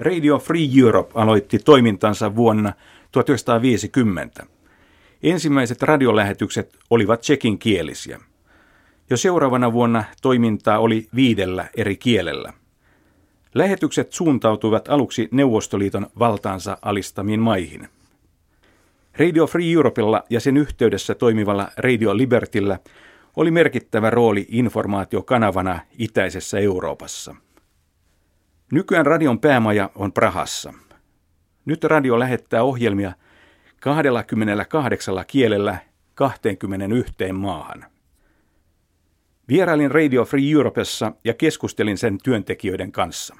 Radio Free Europe aloitti toimintansa vuonna 1950. Ensimmäiset radiolähetykset olivat tsekin kielisiä. Jo seuraavana vuonna toimintaa oli viidellä eri kielellä. Lähetykset suuntautuivat aluksi Neuvostoliiton valtaansa alistamiin maihin. Radio Free Europella ja sen yhteydessä toimivalla Radio Libertillä oli merkittävä rooli informaatiokanavana itäisessä Euroopassa. Nykyään radion päämaja on Prahassa. Nyt radio lähettää ohjelmia 28 kielellä 21 maahan. Vierailin Radio Free Europessa ja keskustelin sen työntekijöiden kanssa.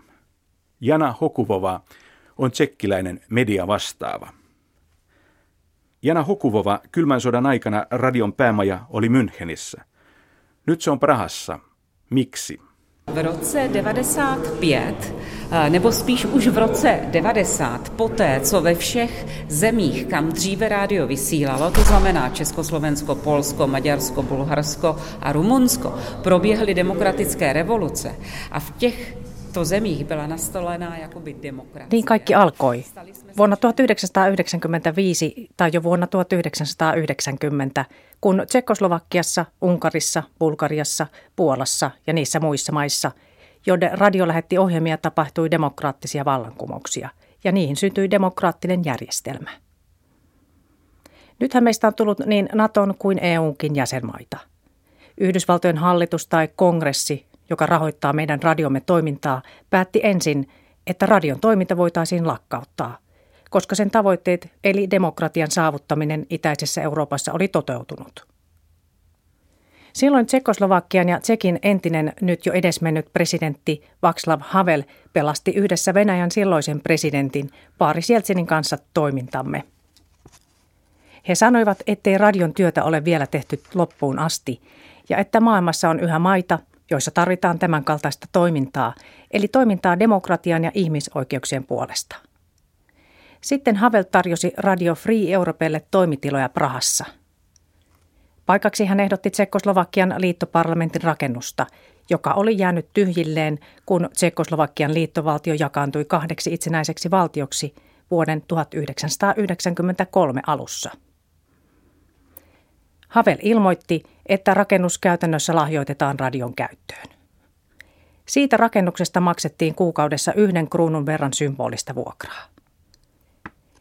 Jana Hokuvova on tsekkiläinen mediavastaava. Jana Hokuvova kylmän sodan aikana radion päämaja oli Münchenissä. Nyt se on Prahassa. Miksi? V roce 95, nebo spíš už v roce 90, poté, co ve všech zemích, kam dříve rádio vysílalo, to znamená Československo, Polsko, Maďarsko, Bulharsko a Rumunsko, proběhly demokratické revoluce a v těch to zemích byla nastolená jakoby demokratia. Niin kaikki alkoi. Vuonna 1995 tai jo vuonna 1990, kun Tsekoslovakiassa, Unkarissa, Bulgariassa, Puolassa ja niissä muissa maissa, joiden radio lähetti ohjelmia, tapahtui demokraattisia vallankumouksia ja niihin syntyi demokraattinen järjestelmä. Nythän meistä on tullut niin Naton kuin EUnkin jäsenmaita. Yhdysvaltojen hallitus tai kongressi joka rahoittaa meidän radiomme toimintaa, päätti ensin, että radion toiminta voitaisiin lakkauttaa, koska sen tavoitteet eli demokratian saavuttaminen itäisessä Euroopassa oli toteutunut. Silloin Tsekoslovakian ja Tsekin entinen nyt jo edesmennyt presidentti Václav Havel pelasti yhdessä Venäjän silloisen presidentin Paari Jeltsinin kanssa toimintamme. He sanoivat, ettei radion työtä ole vielä tehty loppuun asti ja että maailmassa on yhä maita, joissa tarvitaan tämän kaltaista toimintaa, eli toimintaa demokratian ja ihmisoikeuksien puolesta. Sitten Havel tarjosi Radio Free Europelle toimitiloja Prahassa. Paikaksi hän ehdotti Tsekkoslovakian liittoparlamentin rakennusta, joka oli jäänyt tyhjilleen, kun Tsekkoslovakian liittovaltio jakaantui kahdeksi itsenäiseksi valtioksi vuoden 1993 alussa. Havel ilmoitti, että rakennus käytännössä lahjoitetaan radion käyttöön. Siitä rakennuksesta maksettiin kuukaudessa yhden kruunun verran symbolista vuokraa.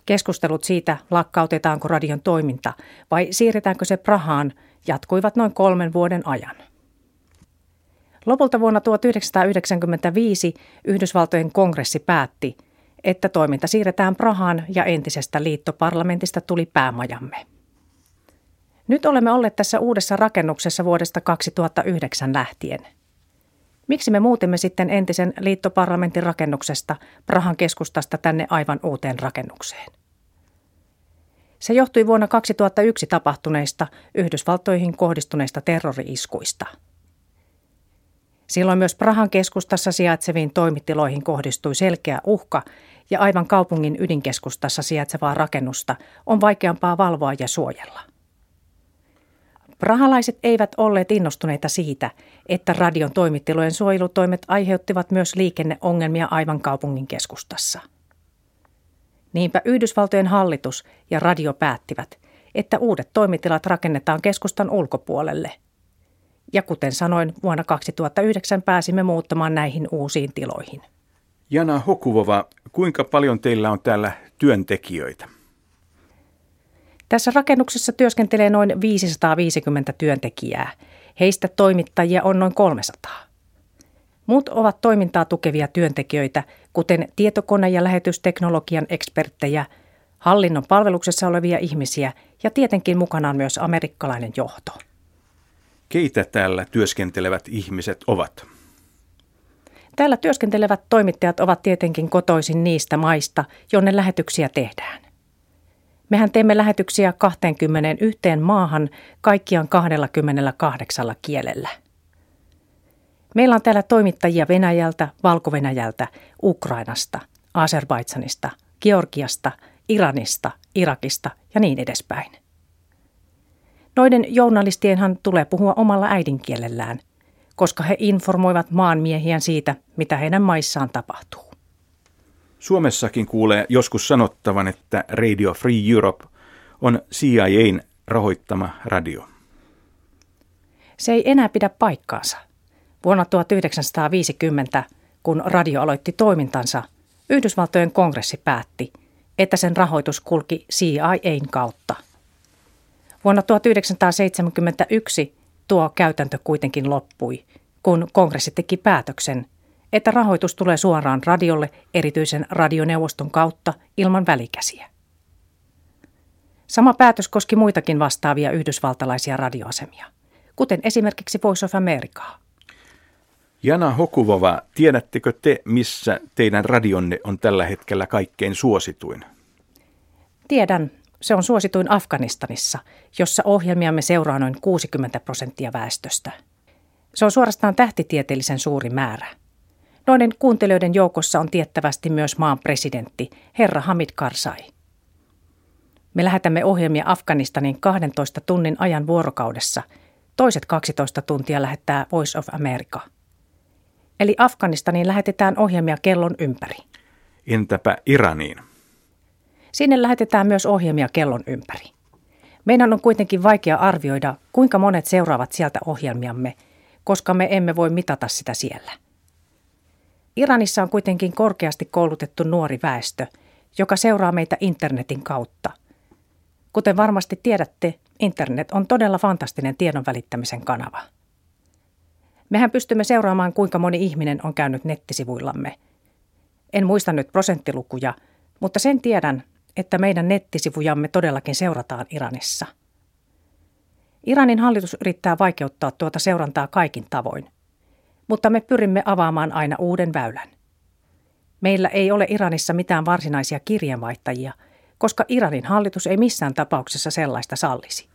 Keskustelut siitä, lakkautetaanko radion toiminta vai siirretäänkö se Prahaan, jatkuivat noin kolmen vuoden ajan. Lopulta vuonna 1995 Yhdysvaltojen kongressi päätti, että toiminta siirretään Prahaan ja entisestä liittoparlamentista tuli päämajamme. Nyt olemme olleet tässä uudessa rakennuksessa vuodesta 2009 lähtien. Miksi me muutimme sitten entisen liittoparlamentin rakennuksesta Prahan keskustasta tänne aivan uuteen rakennukseen? Se johtui vuonna 2001 tapahtuneista Yhdysvaltoihin kohdistuneista terrori-iskuista. Silloin myös Prahan keskustassa sijaitseviin toimitiloihin kohdistui selkeä uhka ja aivan kaupungin ydinkeskustassa sijaitsevaa rakennusta on vaikeampaa valvoa ja suojella. Prahalaiset eivät olleet innostuneita siitä, että radion toimittilojen suojelutoimet aiheuttivat myös liikenneongelmia aivan kaupungin keskustassa. Niinpä Yhdysvaltojen hallitus ja radio päättivät, että uudet toimitilat rakennetaan keskustan ulkopuolelle. Ja kuten sanoin, vuonna 2009 pääsimme muuttamaan näihin uusiin tiloihin. Jana Hokuvova, kuinka paljon teillä on täällä työntekijöitä? Tässä rakennuksessa työskentelee noin 550 työntekijää. Heistä toimittajia on noin 300. Muut ovat toimintaa tukevia työntekijöitä, kuten tietokone- ja lähetysteknologian eksperttejä, hallinnon palveluksessa olevia ihmisiä ja tietenkin mukanaan myös amerikkalainen johto. Keitä täällä työskentelevät ihmiset ovat? Täällä työskentelevät toimittajat ovat tietenkin kotoisin niistä maista, jonne lähetyksiä tehdään. Mehän teemme lähetyksiä 21 maahan kaikkiaan 28 kielellä. Meillä on täällä toimittajia Venäjältä, Valko-Venäjältä, Ukrainasta, Azerbaidsanista, Georgiasta, Iranista, Irakista ja niin edespäin. Noiden journalistienhan tulee puhua omalla äidinkielellään, koska he informoivat maanmiehiä siitä, mitä heidän maissaan tapahtuu. Suomessakin kuulee joskus sanottavan, että Radio Free Europe on CIAn rahoittama radio. Se ei enää pidä paikkaansa. Vuonna 1950, kun radio aloitti toimintansa, Yhdysvaltojen kongressi päätti, että sen rahoitus kulki CIAn kautta. Vuonna 1971 tuo käytäntö kuitenkin loppui, kun kongressi teki päätöksen, että rahoitus tulee suoraan radiolle erityisen radioneuvoston kautta ilman välikäsiä. Sama päätös koski muitakin vastaavia yhdysvaltalaisia radioasemia, kuten esimerkiksi Voice of Americaa. Jana Hokuvova, tiedättekö te, missä teidän radionne on tällä hetkellä kaikkein suosituin? Tiedän. Se on suosituin Afganistanissa, jossa ohjelmiamme seuraa noin 60 prosenttia väestöstä. Se on suorastaan tähtitieteellisen suuri määrä. Noiden kuuntelijoiden joukossa on tiettävästi myös maan presidentti, herra Hamid Karzai. Me lähetämme ohjelmia Afganistanin 12 tunnin ajan vuorokaudessa. Toiset 12 tuntia lähettää Voice of America. Eli Afganistaniin lähetetään ohjelmia kellon ympäri. Entäpä Iraniin? Sinne lähetetään myös ohjelmia kellon ympäri. Meidän on kuitenkin vaikea arvioida, kuinka monet seuraavat sieltä ohjelmiamme, koska me emme voi mitata sitä siellä. Iranissa on kuitenkin korkeasti koulutettu nuori väestö, joka seuraa meitä internetin kautta. Kuten varmasti tiedätte, internet on todella fantastinen tiedon välittämisen kanava. Mehän pystymme seuraamaan, kuinka moni ihminen on käynyt nettisivuillamme. En muista nyt prosenttilukuja, mutta sen tiedän, että meidän nettisivujamme todellakin seurataan Iranissa. Iranin hallitus yrittää vaikeuttaa tuota seurantaa kaikin tavoin, mutta me pyrimme avaamaan aina uuden väylän. Meillä ei ole Iranissa mitään varsinaisia kirjeenvaihtajia, koska Iranin hallitus ei missään tapauksessa sellaista sallisi.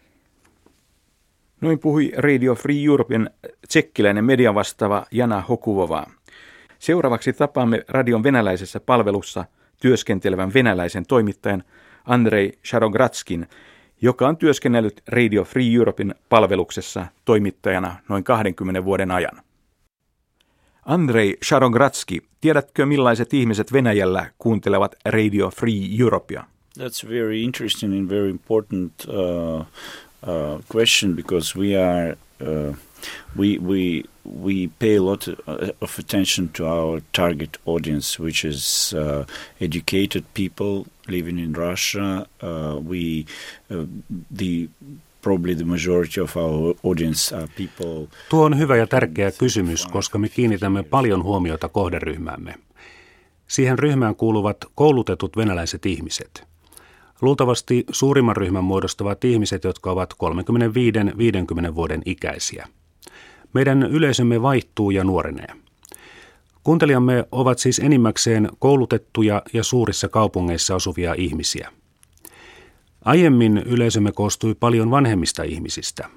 Noin puhui Radio Free Europein tsekkiläinen mediavastaava Jana Hokuvova. Seuraavaksi tapaamme radion venäläisessä palvelussa työskentelevän venäläisen toimittajan Andrei Sharogratskin, joka on työskennellyt Radio Free Europein palveluksessa toimittajana noin 20 vuoden ajan. Andrei Sharogratski, tiedätkö millaiset ihmiset Venäjällä kuuntelevat Radio Free Europea? That's very interesting and very important uh, uh, question because we are uh, we we we pay a lot of attention to our target audience, which is uh, educated people living in Russia. Uh, we uh, the probably the majority of our audience are people. Tuo on hyvä ja tärkeä kysymys, koska me kiinnitämme paljon huomiota kohderyhmäämme. Siihen ryhmään kuuluvat koulutetut venäläiset ihmiset – Luultavasti suurimman ryhmän muodostavat ihmiset, jotka ovat 35-50 vuoden ikäisiä. Meidän yleisömme vaihtuu ja nuorenee. Kuuntelijamme ovat siis enimmäkseen koulutettuja ja suurissa kaupungeissa asuvia ihmisiä. Aiemmin yleisömme koostui paljon vanhemmista ihmisistä.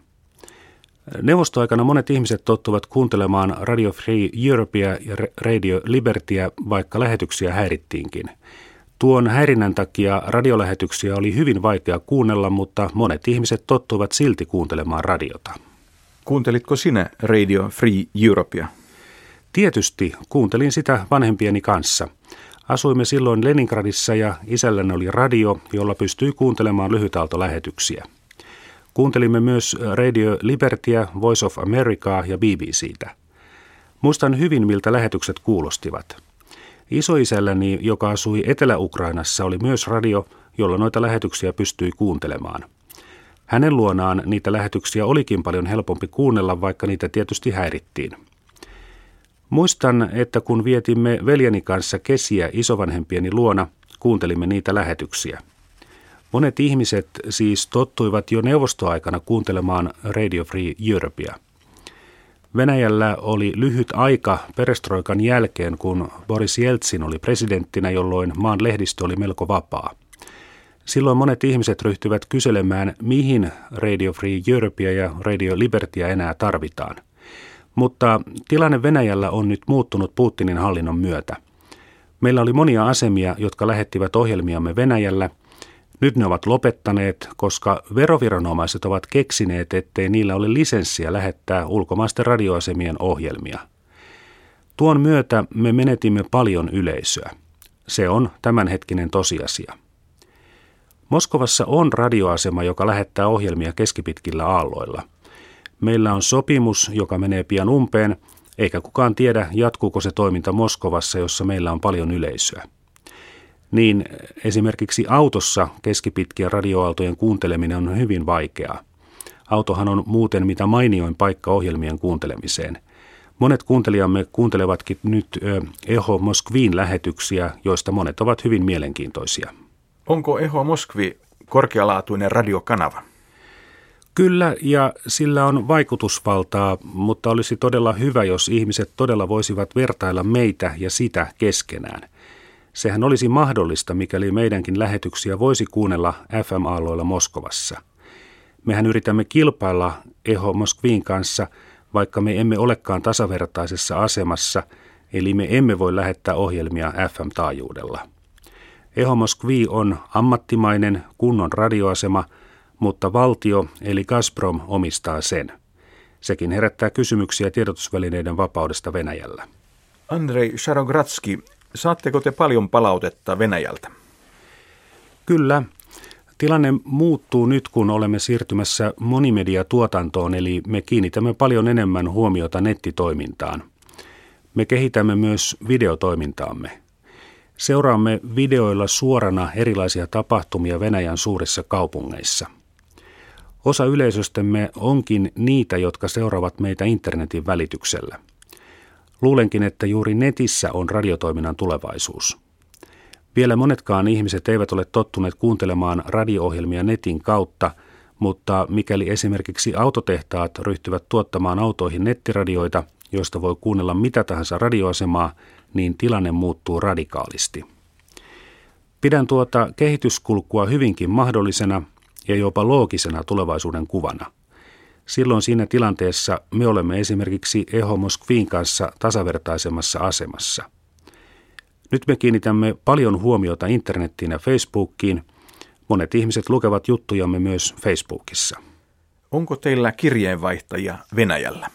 Neuvostoaikana monet ihmiset tottuvat kuuntelemaan Radio Free Europea ja Radio Libertyä, vaikka lähetyksiä häirittiinkin – Tuon häirinnän takia radiolähetyksiä oli hyvin vaikea kuunnella, mutta monet ihmiset tottuivat silti kuuntelemaan radiota. Kuuntelitko sinä Radio Free Europea? Tietysti kuuntelin sitä vanhempieni kanssa. Asuimme silloin Leningradissa ja isälläni oli radio, jolla pystyi kuuntelemaan lyhytaaltolähetyksiä. Kuuntelimme myös Radio Libertyä, Voice of Americaa ja BBCtä. Muistan hyvin, miltä lähetykset kuulostivat – Isoisälläni, joka asui Etelä-Ukrainassa, oli myös radio, jolla noita lähetyksiä pystyi kuuntelemaan. Hänen luonaan niitä lähetyksiä olikin paljon helpompi kuunnella, vaikka niitä tietysti häirittiin. Muistan, että kun vietimme veljeni kanssa kesiä isovanhempieni luona, kuuntelimme niitä lähetyksiä. Monet ihmiset siis tottuivat jo neuvostoaikana kuuntelemaan Radio Free Europea – Venäjällä oli lyhyt aika perestroikan jälkeen, kun Boris Jeltsin oli presidenttinä, jolloin maan lehdistö oli melko vapaa. Silloin monet ihmiset ryhtyivät kyselemään, mihin Radio Free Europea ja Radio Libertya enää tarvitaan. Mutta tilanne Venäjällä on nyt muuttunut Putinin hallinnon myötä. Meillä oli monia asemia, jotka lähettivät ohjelmiamme Venäjällä – nyt ne ovat lopettaneet, koska veroviranomaiset ovat keksineet, ettei niillä ole lisenssiä lähettää ulkomaisten radioasemien ohjelmia. Tuon myötä me menetimme paljon yleisöä. Se on tämänhetkinen tosiasia. Moskovassa on radioasema, joka lähettää ohjelmia keskipitkillä aalloilla. Meillä on sopimus, joka menee pian umpeen, eikä kukaan tiedä, jatkuuko se toiminta Moskovassa, jossa meillä on paljon yleisöä. Niin esimerkiksi autossa keskipitkien radioaaltojen kuunteleminen on hyvin vaikeaa. Autohan on muuten mitä mainioin paikka ohjelmien kuuntelemiseen. Monet kuuntelijamme kuuntelevatkin nyt Eho Moskviin lähetyksiä, joista monet ovat hyvin mielenkiintoisia. Onko Eho Moskvi korkealaatuinen radiokanava? Kyllä, ja sillä on vaikutusvaltaa, mutta olisi todella hyvä, jos ihmiset todella voisivat vertailla meitä ja sitä keskenään. Sehän olisi mahdollista, mikäli meidänkin lähetyksiä voisi kuunnella FM-aalloilla Moskovassa. Mehän yritämme kilpailla Eho Moskviin kanssa, vaikka me emme olekaan tasavertaisessa asemassa, eli me emme voi lähettää ohjelmia FM-taajuudella. Eho Moskvi on ammattimainen kunnon radioasema, mutta valtio eli Gazprom omistaa sen. Sekin herättää kysymyksiä tiedotusvälineiden vapaudesta Venäjällä. Andrei Sharogratski, saatteko te paljon palautetta Venäjältä? Kyllä. Tilanne muuttuu nyt, kun olemme siirtymässä monimediatuotantoon, eli me kiinnitämme paljon enemmän huomiota nettitoimintaan. Me kehitämme myös videotoimintaamme. Seuraamme videoilla suorana erilaisia tapahtumia Venäjän suurissa kaupungeissa. Osa yleisöstämme onkin niitä, jotka seuraavat meitä internetin välityksellä. Luulenkin, että juuri netissä on radiotoiminnan tulevaisuus. Vielä monetkaan ihmiset eivät ole tottuneet kuuntelemaan radio-ohjelmia netin kautta, mutta mikäli esimerkiksi autotehtaat ryhtyvät tuottamaan autoihin nettiradioita, joista voi kuunnella mitä tahansa radioasemaa, niin tilanne muuttuu radikaalisti. Pidän tuota kehityskulkua hyvinkin mahdollisena ja jopa loogisena tulevaisuuden kuvana. Silloin siinä tilanteessa me olemme esimerkiksi Eho Moskviin kanssa tasavertaisemmassa asemassa. Nyt me kiinnitämme paljon huomiota internettiin ja Facebookiin. Monet ihmiset lukevat juttujamme myös Facebookissa. Onko teillä kirjeenvaihtajia Venäjällä?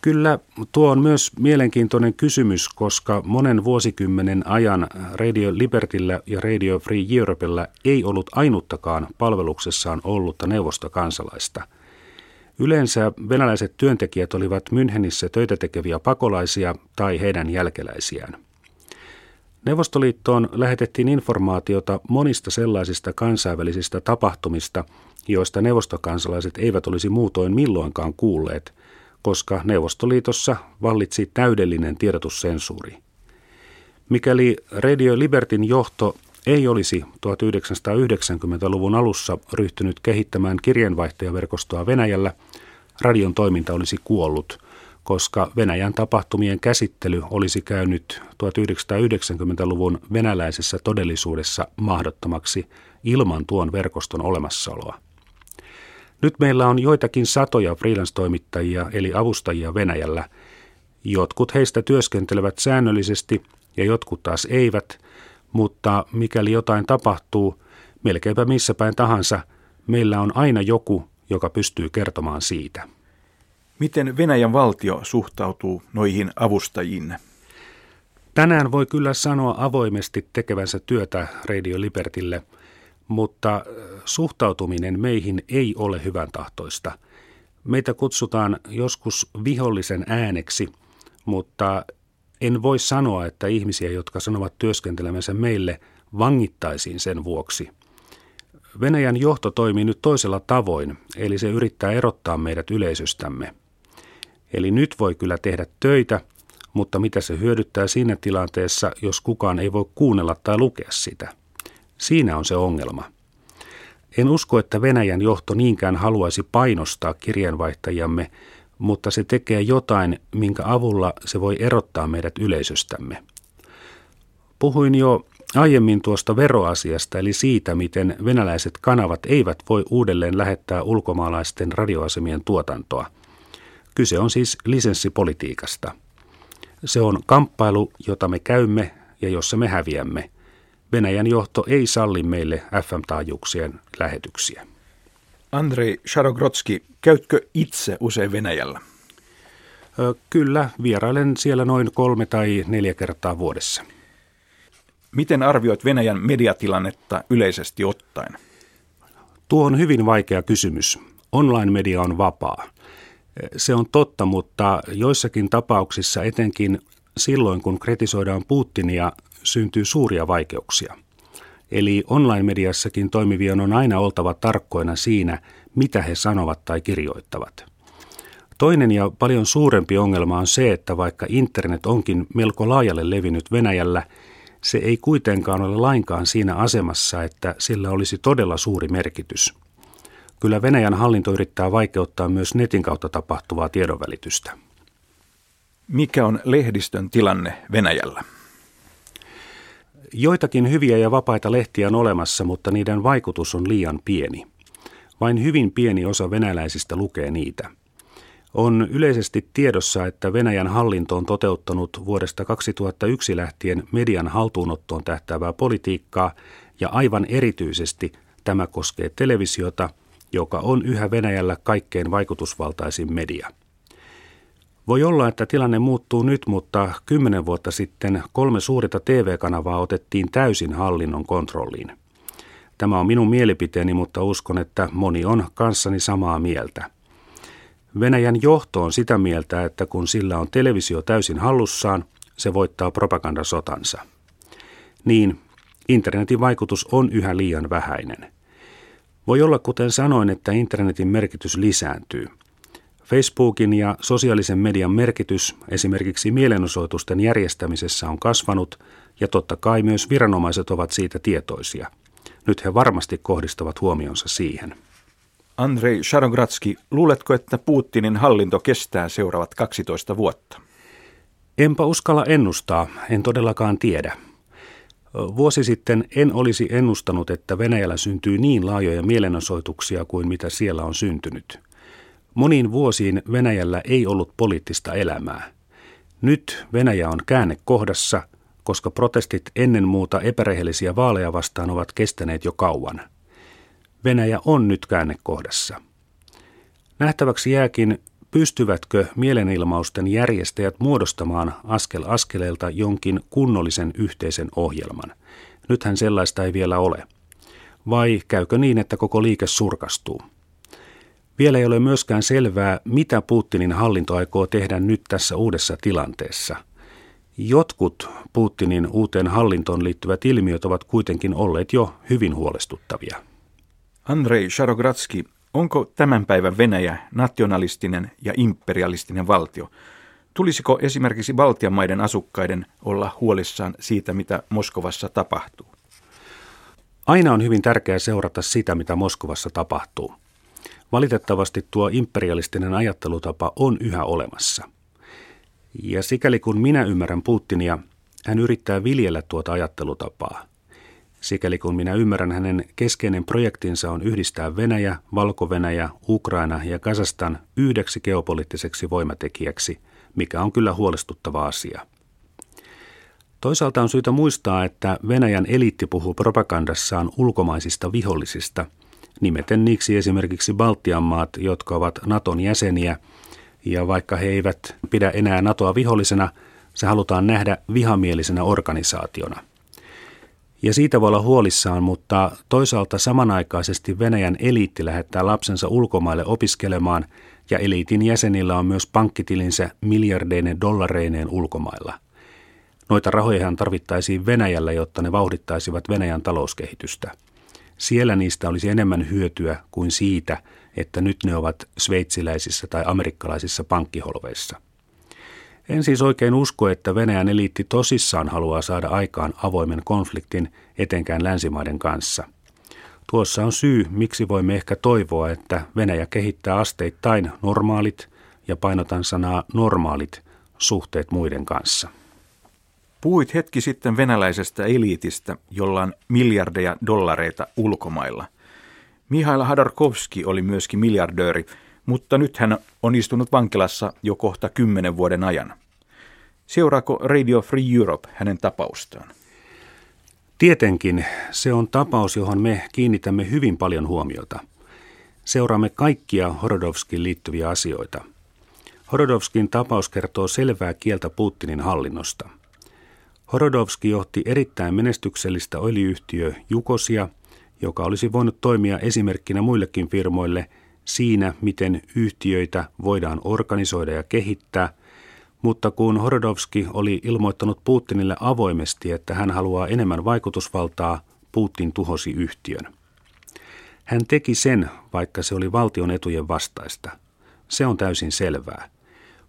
Kyllä, tuo on myös mielenkiintoinen kysymys, koska monen vuosikymmenen ajan Radio Libertillä ja Radio Free Europella ei ollut ainuttakaan palveluksessaan ollutta neuvostokansalaista. Yleensä venäläiset työntekijät olivat Münchenissä töitä tekeviä pakolaisia tai heidän jälkeläisiään. Neuvostoliittoon lähetettiin informaatiota monista sellaisista kansainvälisistä tapahtumista, joista neuvostokansalaiset eivät olisi muutoin milloinkaan kuulleet – koska Neuvostoliitossa vallitsi täydellinen tiedotussensuuri. Mikäli Radio Libertin johto ei olisi 1990-luvun alussa ryhtynyt kehittämään kirjeenvaihtajaverkostoa Venäjällä, radion toiminta olisi kuollut, koska Venäjän tapahtumien käsittely olisi käynyt 1990-luvun venäläisessä todellisuudessa mahdottomaksi ilman tuon verkoston olemassaoloa. Nyt meillä on joitakin satoja freelance-toimittajia eli avustajia Venäjällä. Jotkut heistä työskentelevät säännöllisesti ja jotkut taas eivät, mutta mikäli jotain tapahtuu, melkeinpä missä päin tahansa, meillä on aina joku, joka pystyy kertomaan siitä. Miten Venäjän valtio suhtautuu noihin avustajiin? Tänään voi kyllä sanoa avoimesti tekevänsä työtä Radio Libertille – mutta suhtautuminen meihin ei ole hyvän tahtoista. Meitä kutsutaan joskus vihollisen ääneksi, mutta en voi sanoa, että ihmisiä, jotka sanovat työskentelemänsä meille, vangittaisiin sen vuoksi. Venäjän johto toimii nyt toisella tavoin, eli se yrittää erottaa meidät yleisöstämme. Eli nyt voi kyllä tehdä töitä, mutta mitä se hyödyttää siinä tilanteessa, jos kukaan ei voi kuunnella tai lukea sitä? Siinä on se ongelma. En usko, että Venäjän johto niinkään haluaisi painostaa kirjanvaihtajamme, mutta se tekee jotain, minkä avulla se voi erottaa meidät yleisöstämme. Puhuin jo aiemmin tuosta veroasiasta, eli siitä, miten venäläiset kanavat eivät voi uudelleen lähettää ulkomaalaisten radioasemien tuotantoa. Kyse on siis lisenssipolitiikasta. Se on kamppailu, jota me käymme ja jossa me häviämme – Venäjän johto ei salli meille FM-taajuuksien lähetyksiä. Andrei Sharogrotski, käytkö itse usein Venäjällä? Kyllä, vierailen siellä noin kolme tai neljä kertaa vuodessa. Miten arvioit Venäjän mediatilannetta yleisesti ottaen? Tuo on hyvin vaikea kysymys. Online-media on vapaa. Se on totta, mutta joissakin tapauksissa etenkin silloin, kun kritisoidaan Putinia, syntyy suuria vaikeuksia. Eli online-mediassakin toimivien on aina oltava tarkkoina siinä, mitä he sanovat tai kirjoittavat. Toinen ja paljon suurempi ongelma on se, että vaikka internet onkin melko laajalle levinnyt Venäjällä, se ei kuitenkaan ole lainkaan siinä asemassa, että sillä olisi todella suuri merkitys. Kyllä Venäjän hallinto yrittää vaikeuttaa myös netin kautta tapahtuvaa tiedonvälitystä. Mikä on lehdistön tilanne Venäjällä? Joitakin hyviä ja vapaita lehtiä on olemassa, mutta niiden vaikutus on liian pieni. Vain hyvin pieni osa venäläisistä lukee niitä. On yleisesti tiedossa, että Venäjän hallinto on toteuttanut vuodesta 2001 lähtien median haltuunottoon tähtäävää politiikkaa ja aivan erityisesti tämä koskee televisiota, joka on yhä Venäjällä kaikkein vaikutusvaltaisin media. Voi olla, että tilanne muuttuu nyt, mutta kymmenen vuotta sitten kolme suurita TV-kanavaa otettiin täysin hallinnon kontrolliin. Tämä on minun mielipiteeni, mutta uskon, että moni on kanssani samaa mieltä. Venäjän johto on sitä mieltä, että kun sillä on televisio täysin hallussaan, se voittaa propagandasotansa. Niin, internetin vaikutus on yhä liian vähäinen. Voi olla, kuten sanoin, että internetin merkitys lisääntyy. Facebookin ja sosiaalisen median merkitys esimerkiksi mielenosoitusten järjestämisessä on kasvanut ja totta kai myös viranomaiset ovat siitä tietoisia. Nyt he varmasti kohdistavat huomionsa siihen. Andrei Sharogratski, luuletko, että Putinin hallinto kestää seuraavat 12 vuotta? Enpä uskalla ennustaa, en todellakaan tiedä. Vuosi sitten en olisi ennustanut, että Venäjällä syntyy niin laajoja mielenosoituksia kuin mitä siellä on syntynyt. Moniin vuosiin Venäjällä ei ollut poliittista elämää. Nyt Venäjä on käännekohdassa, koska protestit ennen muuta epärehellisiä vaaleja vastaan ovat kestäneet jo kauan. Venäjä on nyt käännekohdassa. Nähtäväksi jääkin, pystyvätkö mielenilmausten järjestäjät muodostamaan askel askeleelta jonkin kunnollisen yhteisen ohjelman. Nythän sellaista ei vielä ole. Vai käykö niin, että koko liike surkastuu? Vielä ei ole myöskään selvää, mitä Putinin hallinto aikoo tehdä nyt tässä uudessa tilanteessa. Jotkut Putinin uuteen hallintoon liittyvät ilmiöt ovat kuitenkin olleet jo hyvin huolestuttavia. Andrei Sharogratski, onko tämän päivän Venäjä nationalistinen ja imperialistinen valtio? Tulisiko esimerkiksi Baltian maiden asukkaiden olla huolissaan siitä, mitä Moskovassa tapahtuu? Aina on hyvin tärkeää seurata sitä, mitä Moskovassa tapahtuu. Valitettavasti tuo imperialistinen ajattelutapa on yhä olemassa. Ja sikäli kun minä ymmärrän Putinia, hän yrittää viljellä tuota ajattelutapaa. Sikäli kun minä ymmärrän hänen keskeinen projektinsa on yhdistää Venäjä, Valko-Venäjä, Ukraina ja Kazastan yhdeksi geopoliittiseksi voimatekijäksi, mikä on kyllä huolestuttava asia. Toisaalta on syytä muistaa, että Venäjän eliitti puhuu propagandassaan ulkomaisista vihollisista – nimeten niiksi esimerkiksi Baltian maat, jotka ovat Naton jäseniä, ja vaikka he eivät pidä enää Natoa vihollisena, se halutaan nähdä vihamielisenä organisaationa. Ja siitä voi olla huolissaan, mutta toisaalta samanaikaisesti Venäjän eliitti lähettää lapsensa ulkomaille opiskelemaan, ja eliitin jäsenillä on myös pankkitilinsä miljardeinen dollareineen ulkomailla. Noita rahoja tarvittaisiin Venäjällä, jotta ne vauhdittaisivat Venäjän talouskehitystä. Siellä niistä olisi enemmän hyötyä kuin siitä, että nyt ne ovat sveitsiläisissä tai amerikkalaisissa pankkiholveissa. En siis oikein usko, että Venäjän eliitti tosissaan haluaa saada aikaan avoimen konfliktin etenkään länsimaiden kanssa. Tuossa on syy, miksi voimme ehkä toivoa, että Venäjä kehittää asteittain normaalit, ja painotan sanaa normaalit, suhteet muiden kanssa. Puhuit hetki sitten venäläisestä eliitistä, jolla on miljardeja dollareita ulkomailla. Mihail Hadarkovski oli myöskin miljardööri, mutta nyt hän on istunut vankilassa jo kohta kymmenen vuoden ajan. Seuraako Radio Free Europe hänen tapaustaan? Tietenkin se on tapaus, johon me kiinnitämme hyvin paljon huomiota. Seuraamme kaikkia Horodovskin liittyviä asioita. Horodovskin tapaus kertoo selvää kieltä Putinin hallinnosta – Horodovski johti erittäin menestyksellistä öljyyhtiö Jukosia, joka olisi voinut toimia esimerkkinä muillekin firmoille siinä, miten yhtiöitä voidaan organisoida ja kehittää, mutta kun Horodovski oli ilmoittanut Putinille avoimesti, että hän haluaa enemmän vaikutusvaltaa, Putin tuhosi yhtiön. Hän teki sen, vaikka se oli valtion etujen vastaista. Se on täysin selvää.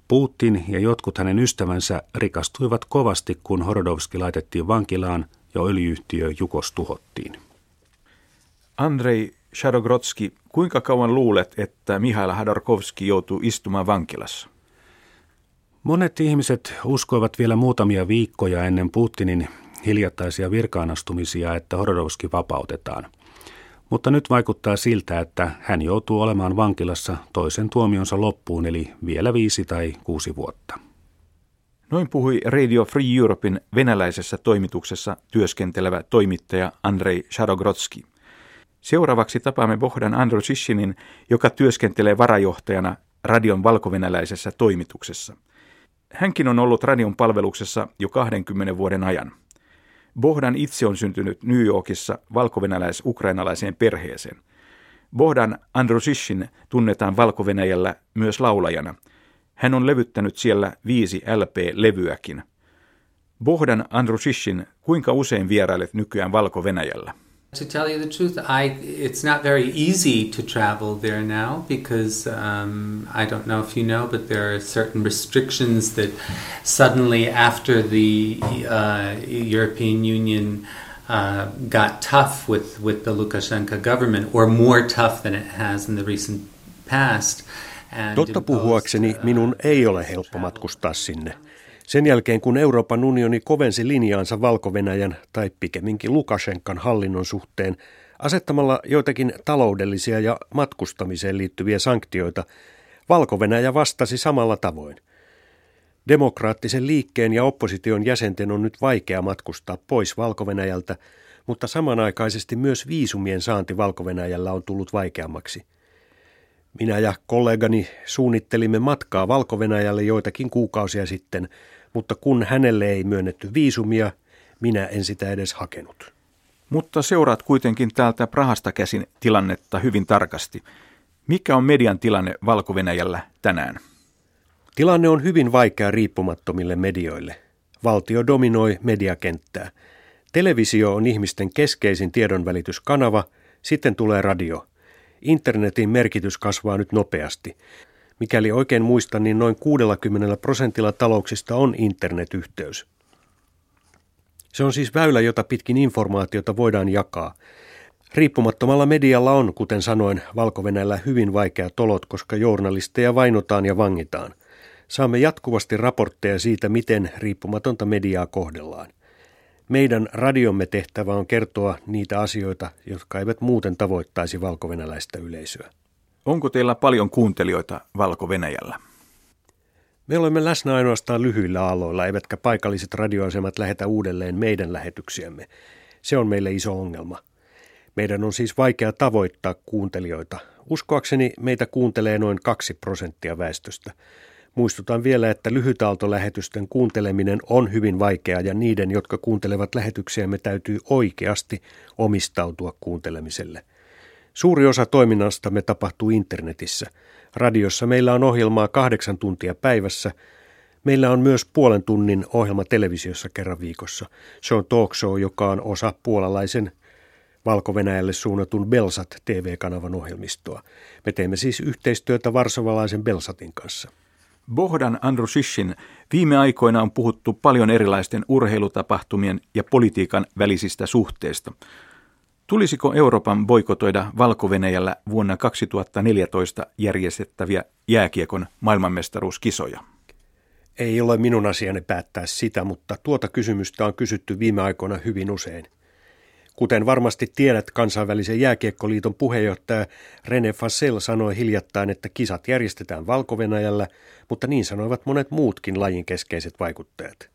Putin ja jotkut hänen ystävänsä rikastuivat kovasti, kun Horodovski laitettiin vankilaan ja öljyyhtiö Jukos tuhottiin. Andrei Shadogrotski, kuinka kauan luulet, että Mihail Hadarkovski joutuu istumaan vankilassa? Monet ihmiset uskoivat vielä muutamia viikkoja ennen Putinin hiljattaisia virkaanastumisia, että Horodovski vapautetaan. Mutta nyt vaikuttaa siltä, että hän joutuu olemaan vankilassa toisen tuomionsa loppuun, eli vielä viisi tai kuusi vuotta. Noin puhui Radio Free Europein venäläisessä toimituksessa työskentelevä toimittaja Andrei Shadogrotski. Seuraavaksi tapaamme Bohdan Androsishinin, joka työskentelee varajohtajana radion valkovenäläisessä toimituksessa. Hänkin on ollut radion palveluksessa jo 20 vuoden ajan. Bohdan itse on syntynyt New Yorkissa valkovenäläis-ukrainalaiseen perheeseen. Bohdan Androsishin tunnetaan valko myös laulajana. Hän on levyttänyt siellä viisi LP-levyäkin. Bohdan Androsishin, kuinka usein vierailet nykyään Valko-Venäjällä? To tell you the truth, I it's not very easy to travel there now because um, I don't know if you know, but there are certain restrictions that suddenly after the uh, European Union uh, got tough with, with the Lukashenko government, or more tough than it has in the recent past. Totta puhuakseni uh, minun ei ole helppo matkustaa sinne. Sen jälkeen kun Euroopan unioni kovensi linjaansa valko tai pikemminkin Lukashenkan hallinnon suhteen asettamalla joitakin taloudellisia ja matkustamiseen liittyviä sanktioita, valko vastasi samalla tavoin. Demokraattisen liikkeen ja opposition jäsenten on nyt vaikea matkustaa pois valko mutta samanaikaisesti myös viisumien saanti valko on tullut vaikeammaksi. Minä ja kollegani suunnittelimme matkaa valko joitakin kuukausia sitten – mutta kun hänelle ei myönnetty viisumia, minä en sitä edes hakenut. Mutta seuraat kuitenkin täältä Prahasta käsin tilannetta hyvin tarkasti. Mikä on median tilanne valko tänään? Tilanne on hyvin vaikea riippumattomille medioille. Valtio dominoi mediakenttää. Televisio on ihmisten keskeisin tiedonvälityskanava, sitten tulee radio. Internetin merkitys kasvaa nyt nopeasti. Mikäli oikein muistan, niin noin 60 prosentilla talouksista on internetyhteys. Se on siis väylä, jota pitkin informaatiota voidaan jakaa. Riippumattomalla medialla on, kuten sanoin, valko hyvin vaikeat olot, koska journalisteja vainotaan ja vangitaan. Saamme jatkuvasti raportteja siitä, miten riippumatonta mediaa kohdellaan. Meidän radiomme tehtävä on kertoa niitä asioita, jotka eivät muuten tavoittaisi valko yleisöä. Onko teillä paljon kuuntelijoita Valko-Venäjällä? Me olemme läsnä ainoastaan lyhyillä aloilla, eivätkä paikalliset radioasemat lähetä uudelleen meidän lähetyksiämme. Se on meille iso ongelma. Meidän on siis vaikea tavoittaa kuuntelijoita. Uskoakseni meitä kuuntelee noin kaksi prosenttia väestöstä. Muistutan vielä, että lyhytaaltolähetysten kuunteleminen on hyvin vaikeaa ja niiden, jotka kuuntelevat lähetyksiämme, täytyy oikeasti omistautua kuuntelemiselle. Suuri osa toiminnastamme tapahtuu internetissä. Radiossa meillä on ohjelmaa kahdeksan tuntia päivässä. Meillä on myös puolen tunnin ohjelma televisiossa kerran viikossa. Se on talk show, joka on osa puolalaisen valko suunnatun Belsat TV-kanavan ohjelmistoa. Me teemme siis yhteistyötä varsovalaisen Belsatin kanssa. Bohdan Andrushishin viime aikoina on puhuttu paljon erilaisten urheilutapahtumien ja politiikan välisistä suhteista. Tulisiko Euroopan boikotoida valko vuonna 2014 järjestettäviä jääkiekon maailmanmestaruuskisoja? Ei ole minun asiani päättää sitä, mutta tuota kysymystä on kysytty viime aikoina hyvin usein. Kuten varmasti tiedät, kansainvälisen jääkiekkoliiton puheenjohtaja René Fassel sanoi hiljattain, että kisat järjestetään valko mutta niin sanoivat monet muutkin lajin keskeiset vaikuttajat.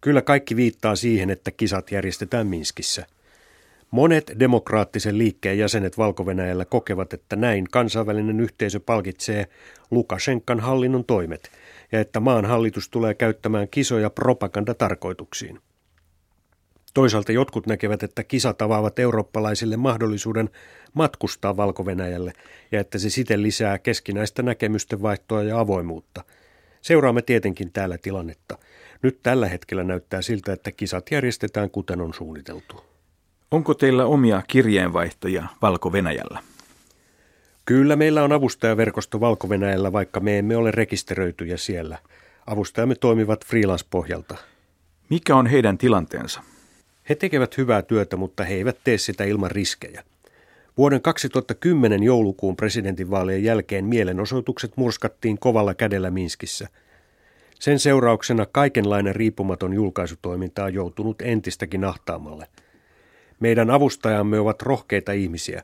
Kyllä kaikki viittaa siihen, että kisat järjestetään Minskissä – Monet demokraattisen liikkeen jäsenet valko kokevat, että näin kansainvälinen yhteisö palkitsee Lukashenkan hallinnon toimet ja että maan hallitus tulee käyttämään kisoja propagandatarkoituksiin. Toisaalta jotkut näkevät, että kisat avaavat eurooppalaisille mahdollisuuden matkustaa valko ja että se siten lisää keskinäistä näkemysten vaihtoa ja avoimuutta. Seuraamme tietenkin täällä tilannetta. Nyt tällä hetkellä näyttää siltä, että kisat järjestetään kuten on suunniteltu. Onko teillä omia kirjeenvaihtajia Valko-Venäjällä? Kyllä meillä on avustajaverkosto valko vaikka me emme ole rekisteröityjä siellä. Avustajamme toimivat freelance-pohjalta. Mikä on heidän tilanteensa? He tekevät hyvää työtä, mutta he eivät tee sitä ilman riskejä. Vuoden 2010 joulukuun presidentinvaalien jälkeen mielenosoitukset murskattiin kovalla kädellä Minskissä. Sen seurauksena kaikenlainen riippumaton julkaisutoiminta on joutunut entistäkin ahtaamalle. Meidän avustajamme ovat rohkeita ihmisiä.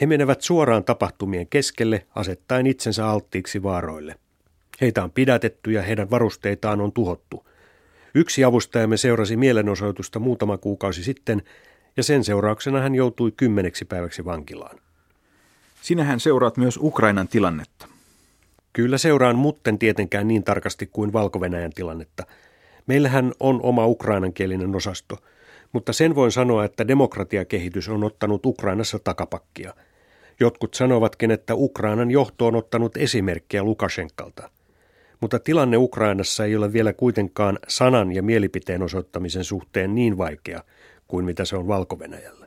He menevät suoraan tapahtumien keskelle, asettaen itsensä alttiiksi vaaroille. Heitä on pidätetty ja heidän varusteitaan on tuhottu. Yksi avustajamme seurasi mielenosoitusta muutama kuukausi sitten ja sen seurauksena hän joutui kymmeneksi päiväksi vankilaan. Sinähän seuraat myös Ukrainan tilannetta. Kyllä seuraan, mutten tietenkään niin tarkasti kuin valko tilannetta. Meillähän on oma ukrainankielinen osasto, mutta sen voin sanoa, että demokratiakehitys on ottanut Ukrainassa takapakkia. Jotkut sanovatkin, että Ukrainan johto on ottanut esimerkkiä Lukashenkalta – mutta tilanne Ukrainassa ei ole vielä kuitenkaan sanan ja mielipiteen osoittamisen suhteen niin vaikea kuin mitä se on valko -Venäjällä.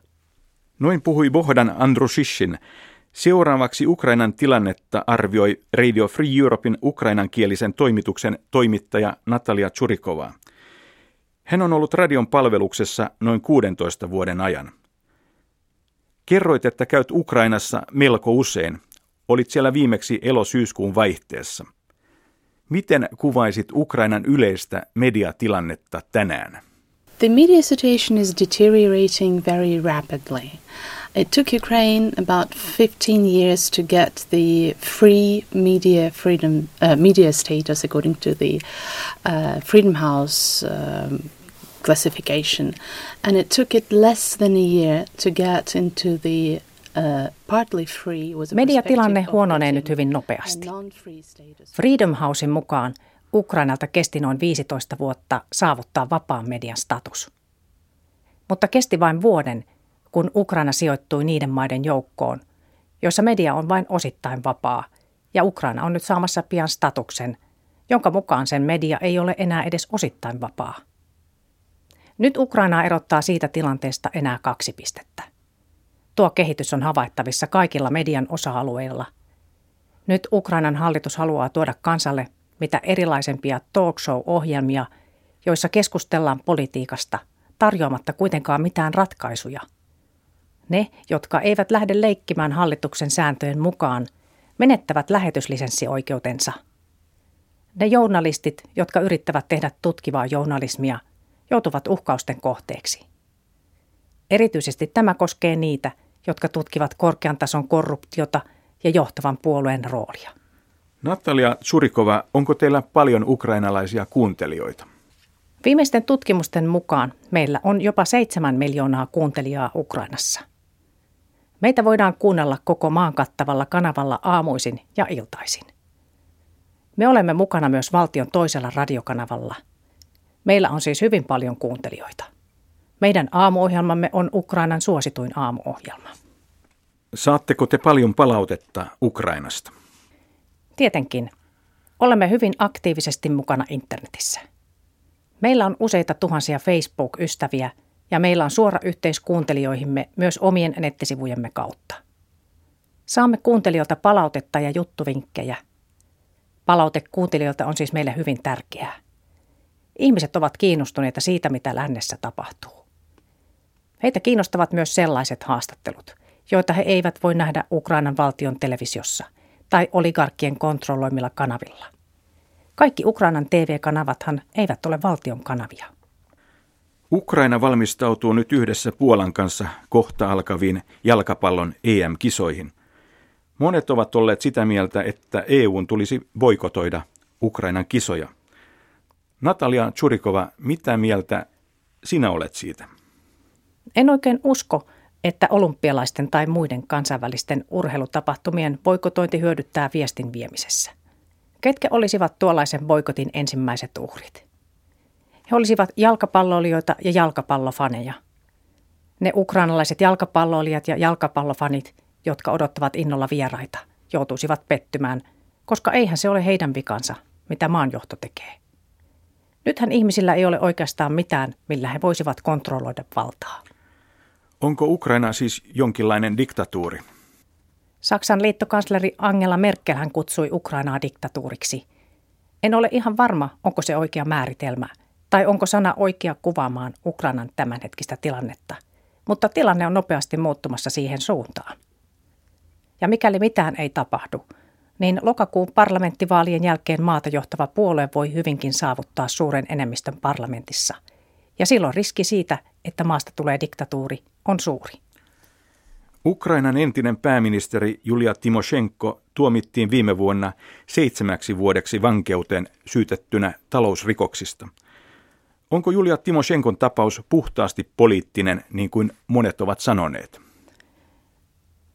Noin puhui Bohdan Andrushishin. Seuraavaksi Ukrainan tilannetta arvioi Radio Free Europein ukrainankielisen toimituksen toimittaja Natalia Churikova. Hän on ollut radion palveluksessa noin 16 vuoden ajan. Kerroit, että käyt Ukrainassa melko usein. Olit siellä viimeksi elo-syyskuun vaihteessa – Miten kuvaisit Ukrainan yleistä mediatilannetta tänään? The media situation is deteriorating very rapidly. It took Ukraine about 15 years to get the free media freedom uh, media status according to the uh, Freedom House um, classification, and it took it less than a year to get into the Mediatilanne huononee nyt hyvin nopeasti. Freedom Housein mukaan Ukrainalta kesti noin 15 vuotta saavuttaa vapaan median status. Mutta kesti vain vuoden, kun Ukraina sijoittui niiden maiden joukkoon, joissa media on vain osittain vapaa, ja Ukraina on nyt saamassa pian statuksen, jonka mukaan sen media ei ole enää edes osittain vapaa. Nyt Ukraina erottaa siitä tilanteesta enää kaksi pistettä. Tuo kehitys on havaittavissa kaikilla median osa-alueilla. Nyt Ukrainan hallitus haluaa tuoda kansalle mitä erilaisempia talk show-ohjelmia, joissa keskustellaan politiikasta, tarjoamatta kuitenkaan mitään ratkaisuja. Ne, jotka eivät lähde leikkimään hallituksen sääntöjen mukaan, menettävät lähetyslisenssioikeutensa. Ne journalistit, jotka yrittävät tehdä tutkivaa journalismia, joutuvat uhkausten kohteeksi. Erityisesti tämä koskee niitä, jotka tutkivat korkean tason korruptiota ja johtavan puolueen roolia. Natalia Surikova, onko teillä paljon ukrainalaisia kuuntelijoita? Viimeisten tutkimusten mukaan meillä on jopa seitsemän miljoonaa kuuntelijaa Ukrainassa. Meitä voidaan kuunnella koko maan kattavalla kanavalla aamuisin ja iltaisin. Me olemme mukana myös valtion toisella radiokanavalla. Meillä on siis hyvin paljon kuuntelijoita. Meidän aamuohjelmamme on Ukrainan suosituin aamuohjelma. Saatteko te paljon palautetta Ukrainasta? Tietenkin. Olemme hyvin aktiivisesti mukana internetissä. Meillä on useita tuhansia Facebook-ystäviä ja meillä on suora yhteys kuuntelijoihimme myös omien nettisivujemme kautta. Saamme kuuntelijoilta palautetta ja juttuvinkkejä. Palaute kuuntelijoilta on siis meille hyvin tärkeää. Ihmiset ovat kiinnostuneita siitä, mitä lännessä tapahtuu. Heitä kiinnostavat myös sellaiset haastattelut, joita he eivät voi nähdä Ukrainan valtion televisiossa tai oligarkkien kontrolloimilla kanavilla. Kaikki Ukrainan TV-kanavathan eivät ole valtion kanavia. Ukraina valmistautuu nyt yhdessä Puolan kanssa kohta alkaviin jalkapallon EM-kisoihin. Monet ovat olleet sitä mieltä, että EUn tulisi boikotoida Ukrainan kisoja. Natalia Churikova, mitä mieltä sinä olet siitä? En oikein usko, että olympialaisten tai muiden kansainvälisten urheilutapahtumien boikotointi hyödyttää viestin viemisessä. Ketkä olisivat tuollaisen boikotin ensimmäiset uhrit? He olisivat jalkapalloilijoita ja jalkapallofaneja. Ne ukrainalaiset jalkapalloilijat ja jalkapallofanit, jotka odottavat innolla vieraita, joutuisivat pettymään, koska eihän se ole heidän vikansa, mitä maanjohto tekee. Nythän ihmisillä ei ole oikeastaan mitään, millä he voisivat kontrolloida valtaa. Onko Ukraina siis jonkinlainen diktatuuri? Saksan liittokansleri Angela Merkel hän kutsui Ukrainaa diktatuuriksi. En ole ihan varma, onko se oikea määritelmä, tai onko sana oikea kuvaamaan Ukrainan tämänhetkistä tilannetta. Mutta tilanne on nopeasti muuttumassa siihen suuntaan. Ja mikäli mitään ei tapahdu, niin lokakuun parlamenttivaalien jälkeen maata johtava puolue voi hyvinkin saavuttaa suuren enemmistön parlamentissa. Ja silloin riski siitä, että maasta tulee diktatuuri, on suuri. Ukrainan entinen pääministeri Julia Timoshenko tuomittiin viime vuonna seitsemäksi vuodeksi vankeuteen syytettynä talousrikoksista. Onko Julia Timoshenkon tapaus puhtaasti poliittinen, niin kuin monet ovat sanoneet?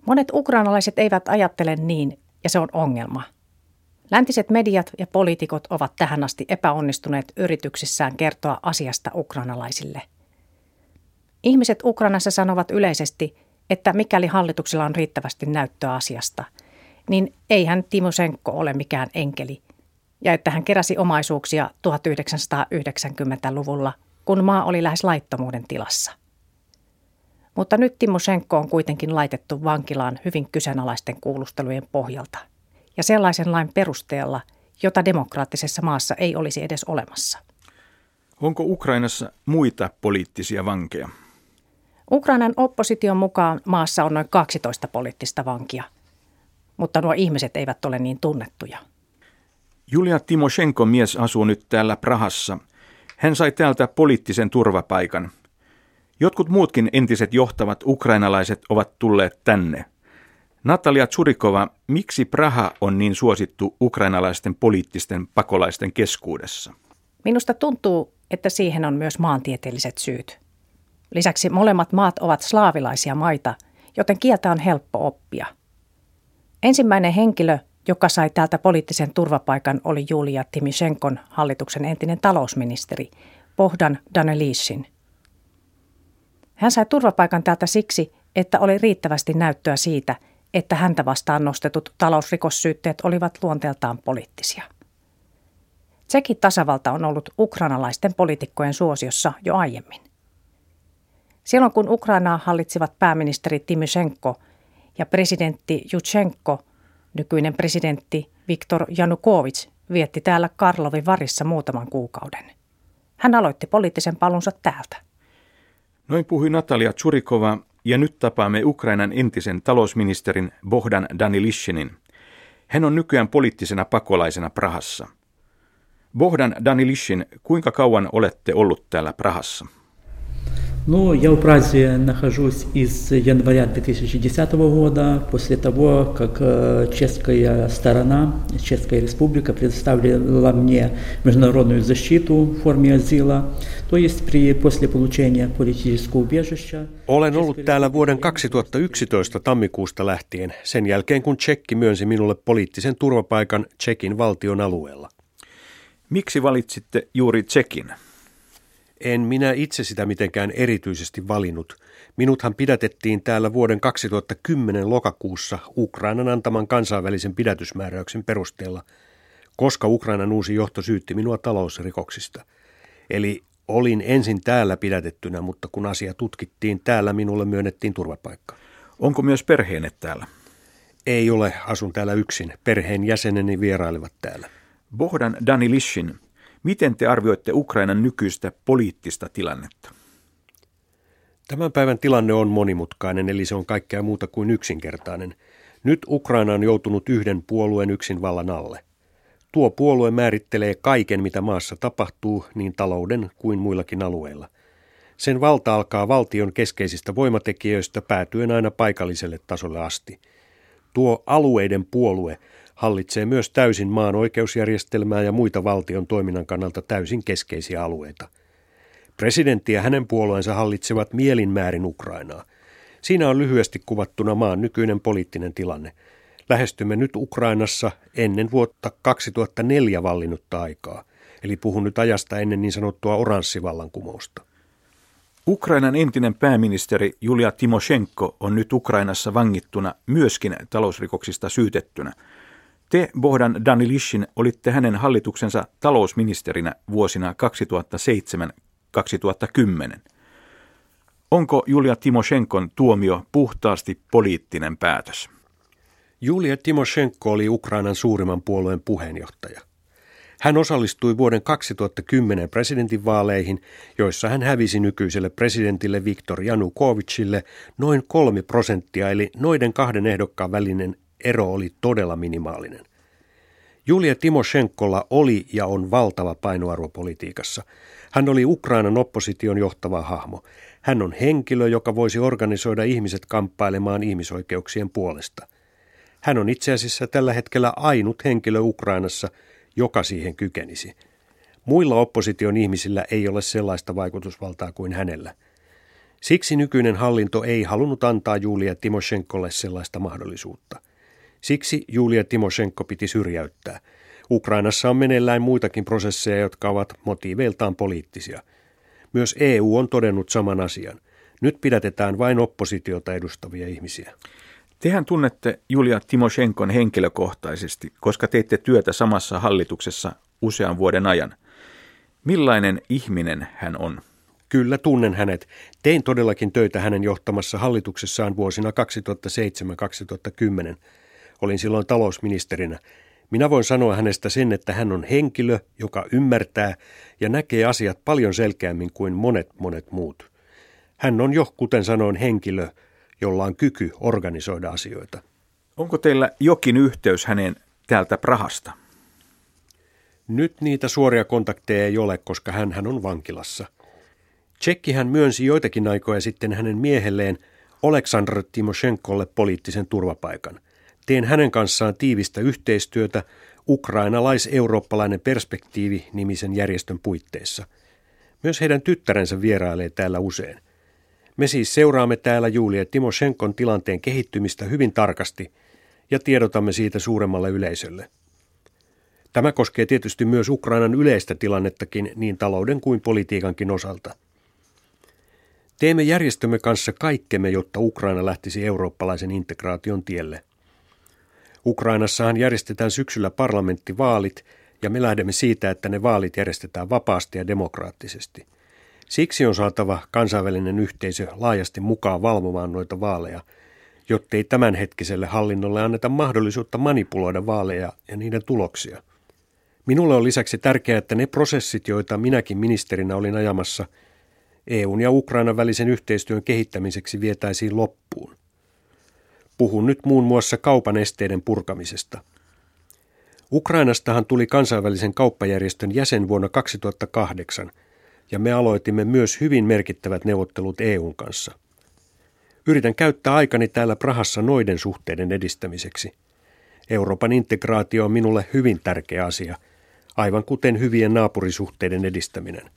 Monet ukrainalaiset eivät ajattele niin, ja se on ongelma. Läntiset mediat ja poliitikot ovat tähän asti epäonnistuneet yrityksissään kertoa asiasta ukrainalaisille. Ihmiset Ukrainassa sanovat yleisesti, että mikäli hallituksella on riittävästi näyttöä asiasta, niin eihän Timosenko ole mikään enkeli, ja että hän keräsi omaisuuksia 1990-luvulla, kun maa oli lähes laittomuuden tilassa. Mutta nyt Timosenko on kuitenkin laitettu vankilaan hyvin kyseenalaisten kuulustelujen pohjalta, ja sellaisen lain perusteella, jota demokraattisessa maassa ei olisi edes olemassa. Onko Ukrainassa muita poliittisia vankeja? Ukrainan opposition mukaan maassa on noin 12 poliittista vankia, mutta nuo ihmiset eivät ole niin tunnettuja. Julia Timoshenko mies asuu nyt täällä Prahassa. Hän sai täältä poliittisen turvapaikan. Jotkut muutkin entiset johtavat ukrainalaiset ovat tulleet tänne. Natalia Tsurikova, miksi Praha on niin suosittu ukrainalaisten poliittisten pakolaisten keskuudessa? Minusta tuntuu, että siihen on myös maantieteelliset syyt. Lisäksi molemmat maat ovat slaavilaisia maita, joten kieltä on helppo oppia. Ensimmäinen henkilö, joka sai täältä poliittisen turvapaikan, oli Julia Timishenkon hallituksen entinen talousministeri, Bohdan Danelishin. Hän sai turvapaikan täältä siksi, että oli riittävästi näyttöä siitä, että häntä vastaan nostetut talousrikossyytteet olivat luonteeltaan poliittisia. Tsekin tasavalta on ollut ukrainalaisten poliitikkojen suosiossa jo aiemmin. Silloin kun Ukrainaa hallitsivat pääministeri Timoshenko ja presidentti Jutsenko, nykyinen presidentti Viktor Janukovic vietti täällä Karlovin varissa muutaman kuukauden. Hän aloitti poliittisen palunsa täältä. Noin puhui Natalia Tsurikova ja nyt tapaamme Ukrainan entisen talousministerin Bohdan Danilishinin. Hän on nykyään poliittisena pakolaisena Prahassa. Bohdan Danilishin, kuinka kauan olette ollut täällä Prahassa? Ну, я в Празе нахожусь из января 2010 года, после того, как чешская сторона, Чешская республика предоставила мне международную защиту в форме азила, то есть при, после получения политического убежища. Olen ollut täällä vuoden 2011 tammikuusta lähtien, sen jälkeen kun Tsekki myönsi minulle poliittisen turvapaikan Tsekin valtion alueella. Miksi valitsitte juuri Tsekin? En minä itse sitä mitenkään erityisesti valinnut. Minuthan pidätettiin täällä vuoden 2010 lokakuussa Ukrainan antaman kansainvälisen pidätysmääräyksen perusteella, koska Ukrainan uusi johto syytti minua talousrikoksista. Eli olin ensin täällä pidätettynä, mutta kun asia tutkittiin täällä, minulle myönnettiin turvapaikka. Onko myös perheenne täällä? Ei ole, asun täällä yksin. Perheen jäseneni vierailivat täällä. Bohdan Danilishin, Miten te arvioitte Ukrainan nykyistä poliittista tilannetta? Tämän päivän tilanne on monimutkainen, eli se on kaikkea muuta kuin yksinkertainen. Nyt Ukraina on joutunut yhden puolueen yksin vallan alle. Tuo puolue määrittelee kaiken, mitä maassa tapahtuu, niin talouden kuin muillakin alueilla. Sen valta alkaa valtion keskeisistä voimatekijöistä päätyen aina paikalliselle tasolle asti. Tuo alueiden puolue hallitsee myös täysin maan oikeusjärjestelmää ja muita valtion toiminnan kannalta täysin keskeisiä alueita. Presidentti ja hänen puolueensa hallitsevat mielinmäärin Ukrainaa. Siinä on lyhyesti kuvattuna maan nykyinen poliittinen tilanne. Lähestymme nyt Ukrainassa ennen vuotta 2004 vallinnutta aikaa, eli puhun nyt ajasta ennen niin sanottua oranssivallankumousta. Ukrainan entinen pääministeri Julia Timoshenko on nyt Ukrainassa vangittuna myöskin talousrikoksista syytettynä. Te, Bohdan Danilishin, olitte hänen hallituksensa talousministerinä vuosina 2007-2010. Onko Julia Timoshenkon tuomio puhtaasti poliittinen päätös? Julia Timoshenko oli Ukrainan suurimman puolueen puheenjohtaja. Hän osallistui vuoden 2010 presidentinvaaleihin, joissa hän hävisi nykyiselle presidentille Viktor Janukovicille noin kolme prosenttia, eli noiden kahden ehdokkaan välinen ero oli todella minimaalinen. Julia Timoshenkolla oli ja on valtava painoarvo politiikassa. Hän oli Ukrainan opposition johtava hahmo. Hän on henkilö, joka voisi organisoida ihmiset kamppailemaan ihmisoikeuksien puolesta. Hän on itse asiassa tällä hetkellä ainut henkilö Ukrainassa, joka siihen kykenisi. Muilla opposition ihmisillä ei ole sellaista vaikutusvaltaa kuin hänellä. Siksi nykyinen hallinto ei halunnut antaa Julia Timoshenkolle sellaista mahdollisuutta. Siksi Julia Timoshenko piti syrjäyttää. Ukrainassa on meneillään muitakin prosesseja, jotka ovat motiiveiltaan poliittisia. Myös EU on todennut saman asian. Nyt pidätetään vain oppositiota edustavia ihmisiä. Tehän tunnette Julia Timoshenkon henkilökohtaisesti, koska teitte työtä samassa hallituksessa usean vuoden ajan. Millainen ihminen hän on? Kyllä tunnen hänet. Tein todellakin töitä hänen johtamassa hallituksessaan vuosina 2007-2010. Olin silloin talousministerinä. Minä voin sanoa hänestä sen, että hän on henkilö, joka ymmärtää ja näkee asiat paljon selkeämmin kuin monet monet muut. Hän on jo, kuten sanoin, henkilö, jolla on kyky organisoida asioita. Onko teillä jokin yhteys hänen täältä Prahasta? Nyt niitä suoria kontakteja ei ole, koska hän on vankilassa. Tsekki hän myönsi joitakin aikoja sitten hänen miehelleen Oleksandr Timoshenkolle poliittisen turvapaikan. Teen hänen kanssaan tiivistä yhteistyötä Ukrainalais-eurooppalainen perspektiivi nimisen järjestön puitteissa. Myös heidän tyttärensä vierailee täällä usein. Me siis seuraamme täällä Julia Timoshenkon tilanteen kehittymistä hyvin tarkasti ja tiedotamme siitä suuremmalle yleisölle. Tämä koskee tietysti myös Ukrainan yleistä tilannettakin niin talouden kuin politiikankin osalta. Teemme järjestömme kanssa kaikkemme, jotta Ukraina lähtisi eurooppalaisen integraation tielle. Ukrainassahan järjestetään syksyllä parlamenttivaalit ja me lähdemme siitä, että ne vaalit järjestetään vapaasti ja demokraattisesti – Siksi on saatava kansainvälinen yhteisö laajasti mukaan valvomaan noita vaaleja, jottei tämänhetkiselle hallinnolle anneta mahdollisuutta manipuloida vaaleja ja niiden tuloksia. Minulle on lisäksi tärkeää, että ne prosessit, joita minäkin ministerinä olin ajamassa EUn ja Ukrainan välisen yhteistyön kehittämiseksi vietäisiin loppuun. Puhun nyt muun muassa kaupan esteiden purkamisesta. Ukrainastahan tuli kansainvälisen kauppajärjestön jäsen vuonna 2008 – ja me aloitimme myös hyvin merkittävät neuvottelut EUn kanssa. Yritän käyttää aikani täällä Prahassa noiden suhteiden edistämiseksi. Euroopan integraatio on minulle hyvin tärkeä asia, aivan kuten hyvien naapurisuhteiden edistäminen.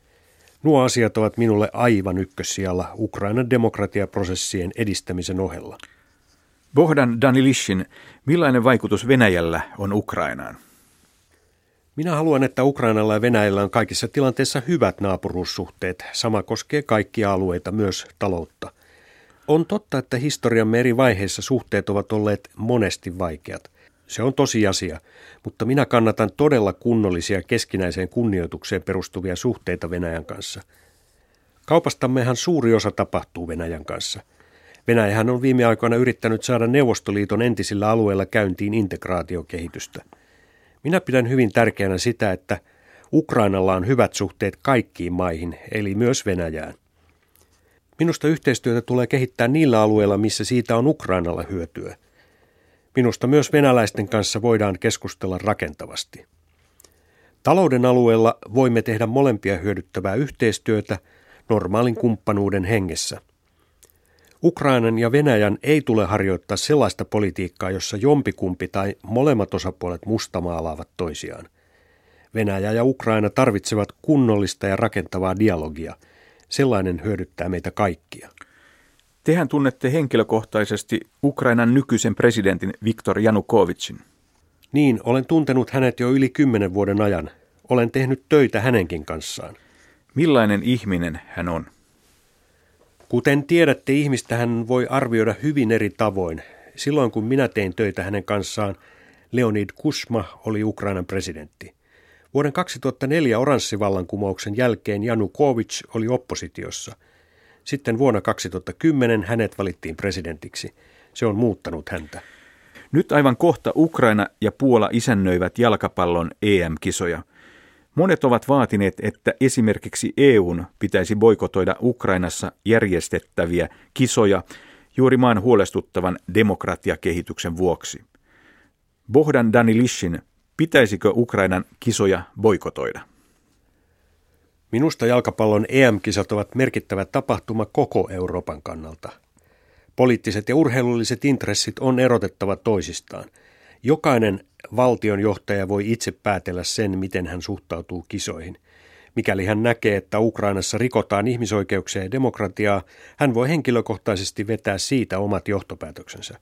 Nuo asiat ovat minulle aivan ykkössijalla Ukrainan demokratiaprosessien edistämisen ohella. Bohdan Danilishin, millainen vaikutus Venäjällä on Ukrainaan? Minä haluan, että Ukrainalla ja Venäjällä on kaikissa tilanteissa hyvät naapuruussuhteet. Sama koskee kaikkia alueita, myös taloutta. On totta, että historiamme eri vaiheissa suhteet ovat olleet monesti vaikeat. Se on tosiasia, mutta minä kannatan todella kunnollisia keskinäiseen kunnioitukseen perustuvia suhteita Venäjän kanssa. Kaupastammehan suuri osa tapahtuu Venäjän kanssa. Venäjähän on viime aikoina yrittänyt saada Neuvostoliiton entisillä alueilla käyntiin integraatiokehitystä – minä pidän hyvin tärkeänä sitä, että Ukrainalla on hyvät suhteet kaikkiin maihin, eli myös Venäjään. Minusta yhteistyötä tulee kehittää niillä alueilla, missä siitä on Ukrainalla hyötyä. Minusta myös venäläisten kanssa voidaan keskustella rakentavasti. Talouden alueella voimme tehdä molempia hyödyttävää yhteistyötä normaalin kumppanuuden hengessä – Ukrainan ja Venäjän ei tule harjoittaa sellaista politiikkaa, jossa jompikumpi tai molemmat osapuolet mustamaalaavat toisiaan. Venäjä ja Ukraina tarvitsevat kunnollista ja rakentavaa dialogia. Sellainen hyödyttää meitä kaikkia. Tehän tunnette henkilökohtaisesti Ukrainan nykyisen presidentin Viktor Janukovicin. Niin, olen tuntenut hänet jo yli kymmenen vuoden ajan. Olen tehnyt töitä hänenkin kanssaan. Millainen ihminen hän on? Kuten tiedätte, ihmistä hän voi arvioida hyvin eri tavoin. Silloin kun minä tein töitä hänen kanssaan, Leonid Kusma oli Ukrainan presidentti. Vuoden 2004 oranssivallankumouksen jälkeen Janukovic oli oppositiossa. Sitten vuonna 2010 hänet valittiin presidentiksi. Se on muuttanut häntä. Nyt aivan kohta Ukraina ja Puola isännöivät jalkapallon EM-kisoja. Monet ovat vaatineet, että esimerkiksi EUn pitäisi boikotoida Ukrainassa järjestettäviä kisoja juuri maan huolestuttavan demokratiakehityksen vuoksi. Bohdan Danilishin, pitäisikö Ukrainan kisoja boikotoida? Minusta jalkapallon EM-kisat ovat merkittävä tapahtuma koko Euroopan kannalta. Poliittiset ja urheilulliset intressit on erotettava toisistaan. Jokainen valtionjohtaja voi itse päätellä sen, miten hän suhtautuu kisoihin. Mikäli hän näkee, että Ukrainassa rikotaan ihmisoikeuksia ja demokratiaa, hän voi henkilökohtaisesti vetää siitä omat johtopäätöksensä.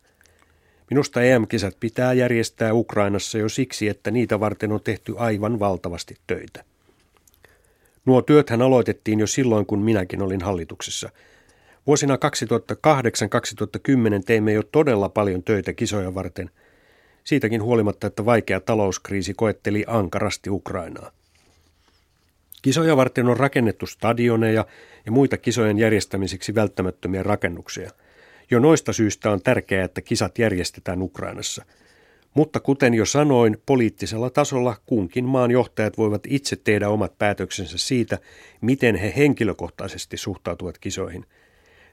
Minusta EM-kisat pitää järjestää Ukrainassa jo siksi, että niitä varten on tehty aivan valtavasti töitä. Nuo työthän aloitettiin jo silloin, kun minäkin olin hallituksessa. Vuosina 2008-2010 teimme jo todella paljon töitä kisoja varten, siitäkin huolimatta, että vaikea talouskriisi koetteli ankarasti Ukrainaa. Kisoja varten on rakennettu stadioneja ja muita kisojen järjestämiseksi välttämättömiä rakennuksia – jo noista syistä on tärkeää, että kisat järjestetään Ukrainassa. Mutta kuten jo sanoin, poliittisella tasolla kunkin maan johtajat voivat itse tehdä omat päätöksensä siitä, miten he henkilökohtaisesti suhtautuvat kisoihin.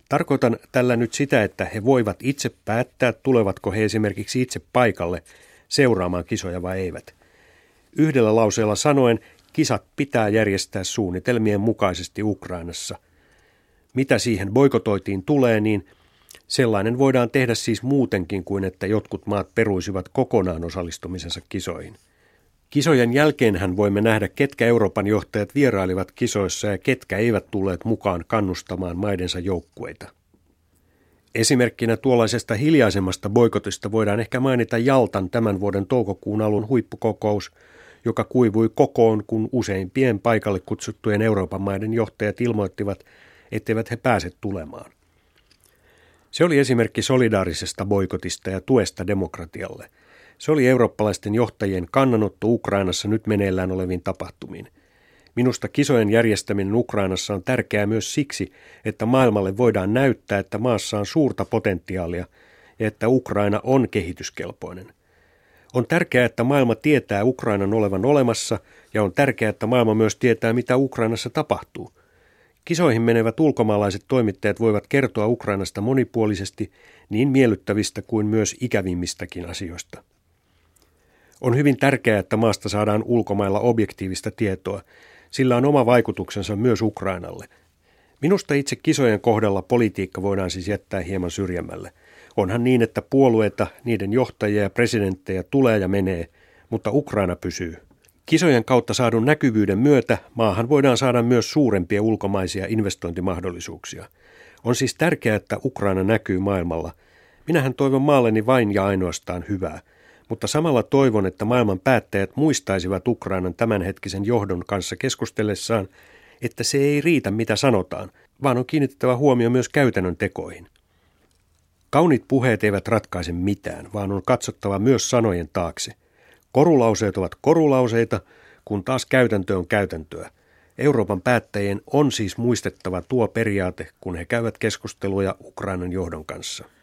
Tarkoitan tällä nyt sitä, että he voivat itse päättää, tulevatko he esimerkiksi itse paikalle seuraamaan kisoja vai eivät. Yhdellä lauseella sanoen, kisat pitää järjestää suunnitelmien mukaisesti Ukrainassa. Mitä siihen boikotoitiin tulee, niin Sellainen voidaan tehdä siis muutenkin kuin että jotkut maat peruisivat kokonaan osallistumisensa kisoihin. Kisojen jälkeenhän voimme nähdä, ketkä Euroopan johtajat vierailivat kisoissa ja ketkä eivät tulleet mukaan kannustamaan maidensa joukkueita. Esimerkkinä tuollaisesta hiljaisemmasta boikotista voidaan ehkä mainita Jaltan tämän vuoden toukokuun alun huippukokous, joka kuivui kokoon, kun useimpien paikalle kutsuttujen Euroopan maiden johtajat ilmoittivat, etteivät he pääse tulemaan. Se oli esimerkki solidaarisesta boikotista ja tuesta demokratialle. Se oli eurooppalaisten johtajien kannanotto Ukrainassa nyt meneillään oleviin tapahtumiin. Minusta kisojen järjestäminen Ukrainassa on tärkeää myös siksi, että maailmalle voidaan näyttää, että maassa on suurta potentiaalia ja että Ukraina on kehityskelpoinen. On tärkeää, että maailma tietää Ukrainan olevan olemassa ja on tärkeää, että maailma myös tietää, mitä Ukrainassa tapahtuu – Kisoihin menevät ulkomaalaiset toimittajat voivat kertoa Ukrainasta monipuolisesti niin miellyttävistä kuin myös ikävimmistäkin asioista. On hyvin tärkeää, että maasta saadaan ulkomailla objektiivista tietoa. Sillä on oma vaikutuksensa myös Ukrainalle. Minusta itse kisojen kohdalla politiikka voidaan siis jättää hieman syrjemmälle. Onhan niin, että puolueita, niiden johtajia ja presidenttejä tulee ja menee, mutta Ukraina pysyy. Kisojen kautta saadun näkyvyyden myötä maahan voidaan saada myös suurempia ulkomaisia investointimahdollisuuksia. On siis tärkeää, että Ukraina näkyy maailmalla. Minähän toivon maalleni vain ja ainoastaan hyvää, mutta samalla toivon, että maailman päättäjät muistaisivat Ukrainan tämänhetkisen johdon kanssa keskustellessaan, että se ei riitä mitä sanotaan, vaan on kiinnitettävä huomio myös käytännön tekoihin. Kaunit puheet eivät ratkaise mitään, vaan on katsottava myös sanojen taakse – Korulauseet ovat korulauseita, kun taas käytäntö on käytäntöä. Euroopan päättäjien on siis muistettava tuo periaate, kun he käyvät keskusteluja Ukrainan johdon kanssa.